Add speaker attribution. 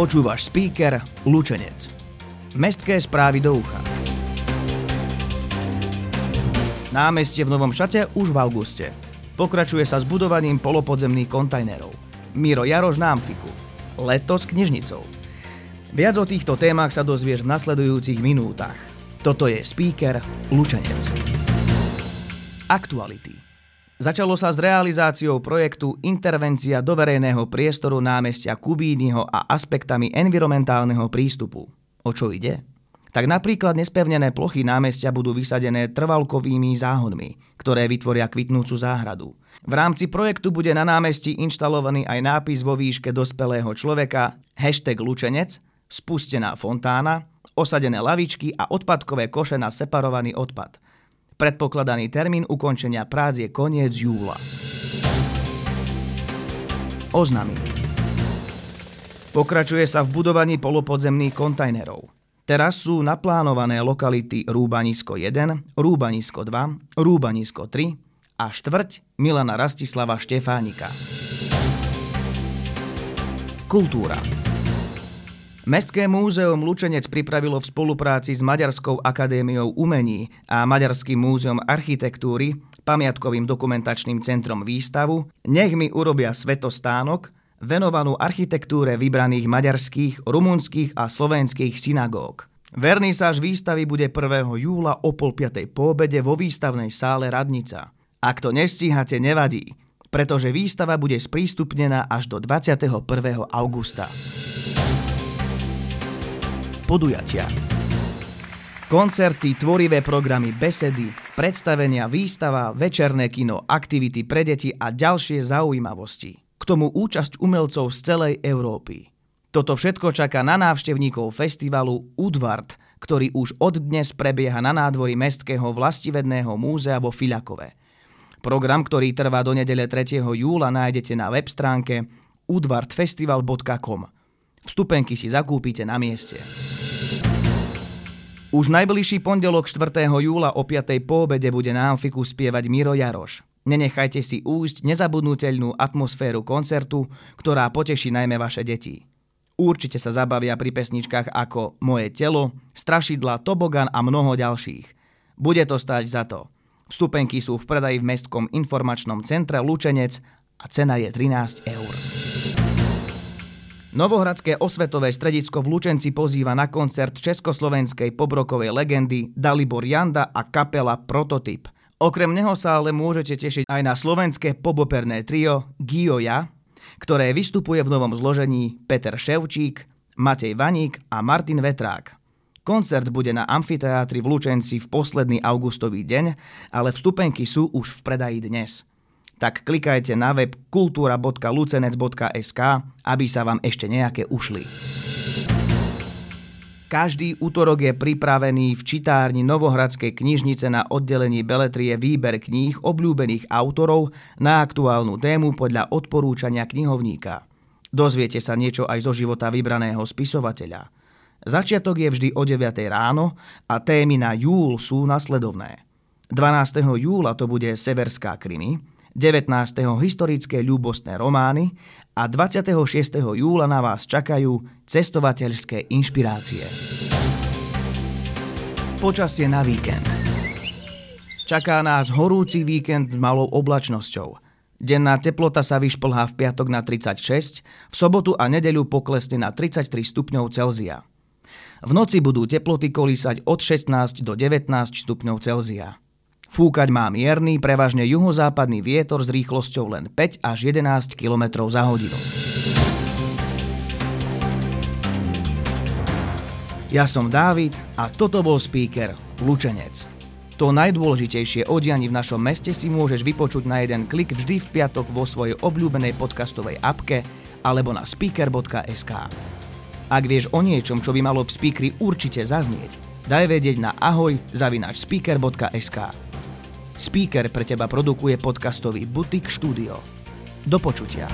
Speaker 1: Počúvaš speaker Lučenec. Mestské správy do ucha. Námestie v Novom Šate už v auguste. Pokračuje sa s budovaním polopodzemných kontajnerov. Miro Jaroš na Amfiku. Leto s knižnicou. Viac o týchto témach sa dozvieš v nasledujúcich minútach. Toto je speaker Lučenec. Aktuality. Začalo sa s realizáciou projektu Intervencia do verejného priestoru námestia Kubínyho a aspektami environmentálneho prístupu. O čo ide? Tak napríklad nespevnené plochy námestia budú vysadené trvalkovými záhodmi, ktoré vytvoria kvitnúcu záhradu. V rámci projektu bude na námestí inštalovaný aj nápis vo výške dospelého človeka, hashtag Lučenec, spustená fontána, osadené lavičky a odpadkové koše na separovaný odpad – Predpokladaný termín ukončenia prác je koniec júla. Oznamy. Pokračuje sa v budovaní polopodzemných kontajnerov. Teraz sú naplánované lokality Rúbanisko 1, Rúbanisko 2, Rúbanisko 3 a štvrť Milana Rastislava Štefánika. Kultúra. Mestské múzeum Lučenec pripravilo v spolupráci s Maďarskou akadémiou umení a Maďarským múzeum architektúry, pamiatkovým dokumentačným centrom výstavu Nech mi urobia svetostánok, venovanú architektúre vybraných maďarských, rumunských a slovenských synagóg. Vernisáž výstavy bude 1. júla o pol piatej po obede vo výstavnej sále Radnica. Ak to nestíhate, nevadí, pretože výstava bude sprístupnená až do 21. augusta podujatia. Koncerty, tvorivé programy, besedy, predstavenia, výstava, večerné kino, aktivity pre deti a ďalšie zaujímavosti. K tomu účasť umelcov z celej Európy. Toto všetko čaká na návštevníkov festivalu Udvard, ktorý už od dnes prebieha na nádvorí Mestského vlastivedného múzea vo Fiľakove. Program, ktorý trvá do nedele 3. júla, nájdete na web stránke udvardfestival.com. Vstupenky si zakúpite na mieste. Už najbližší pondelok 4. júla o 5. po obede bude na Amfiku spievať Miro Jaroš. Nenechajte si újsť nezabudnutelnú atmosféru koncertu, ktorá poteší najmä vaše deti. Určite sa zabavia pri pesničkách ako Moje telo, Strašidla, Tobogan a mnoho ďalších. Bude to stať za to. Vstupenky sú v predaji v Mestskom informačnom centre Lučenec a cena je 13 eur. Novohradské osvetové stredisko v Lučenci pozýva na koncert československej pobrokovej legendy Dalibor Janda a kapela Prototyp. Okrem neho sa ale môžete tešiť aj na slovenské poboperné trio Gioja, ktoré vystupuje v novom zložení Peter Ševčík, Matej Vaník a Martin Vetrák. Koncert bude na amfiteátri v Lučenci v posledný augustový deň, ale vstupenky sú už v predaji dnes – tak klikajte na web kultúra.lucenec.sk, aby sa vám ešte nejaké ušli. Každý útorok je pripravený v čitárni Novohradskej knižnice na oddelení Beletrie výber kníh obľúbených autorov na aktuálnu tému podľa odporúčania knihovníka. Dozviete sa niečo aj zo života vybraného spisovateľa. Začiatok je vždy o 9 ráno a témy na júl sú nasledovné. 12. júla to bude Severská krimi, 19. historické ľúbostné romány a 26. júla na vás čakajú cestovateľské inšpirácie. Počasie na víkend. Čaká nás horúci víkend s malou oblačnosťou. Denná teplota sa vyšplhá v piatok na 36, v sobotu a nedeľu poklesne na 33 stupňov Celzia. V noci budú teploty kolísať od 16 do 19 stupňov Celzia. Fúkať má mierny, prevažne juhozápadný vietor s rýchlosťou len 5 až 11 km za hodinu. Ja som Dávid a toto bol speaker Lučenec. To najdôležitejšie odianie v našom meste si môžeš vypočuť na jeden klik vždy v piatok vo svojej obľúbenej podcastovej apke alebo na speaker.sk. Ak vieš o niečom, čo by malo v speakeri určite zaznieť, daj vedieť na ahoj zavinač speaker.sk. Speaker pre teba produkuje podcastový Butik Studio. Do počutia.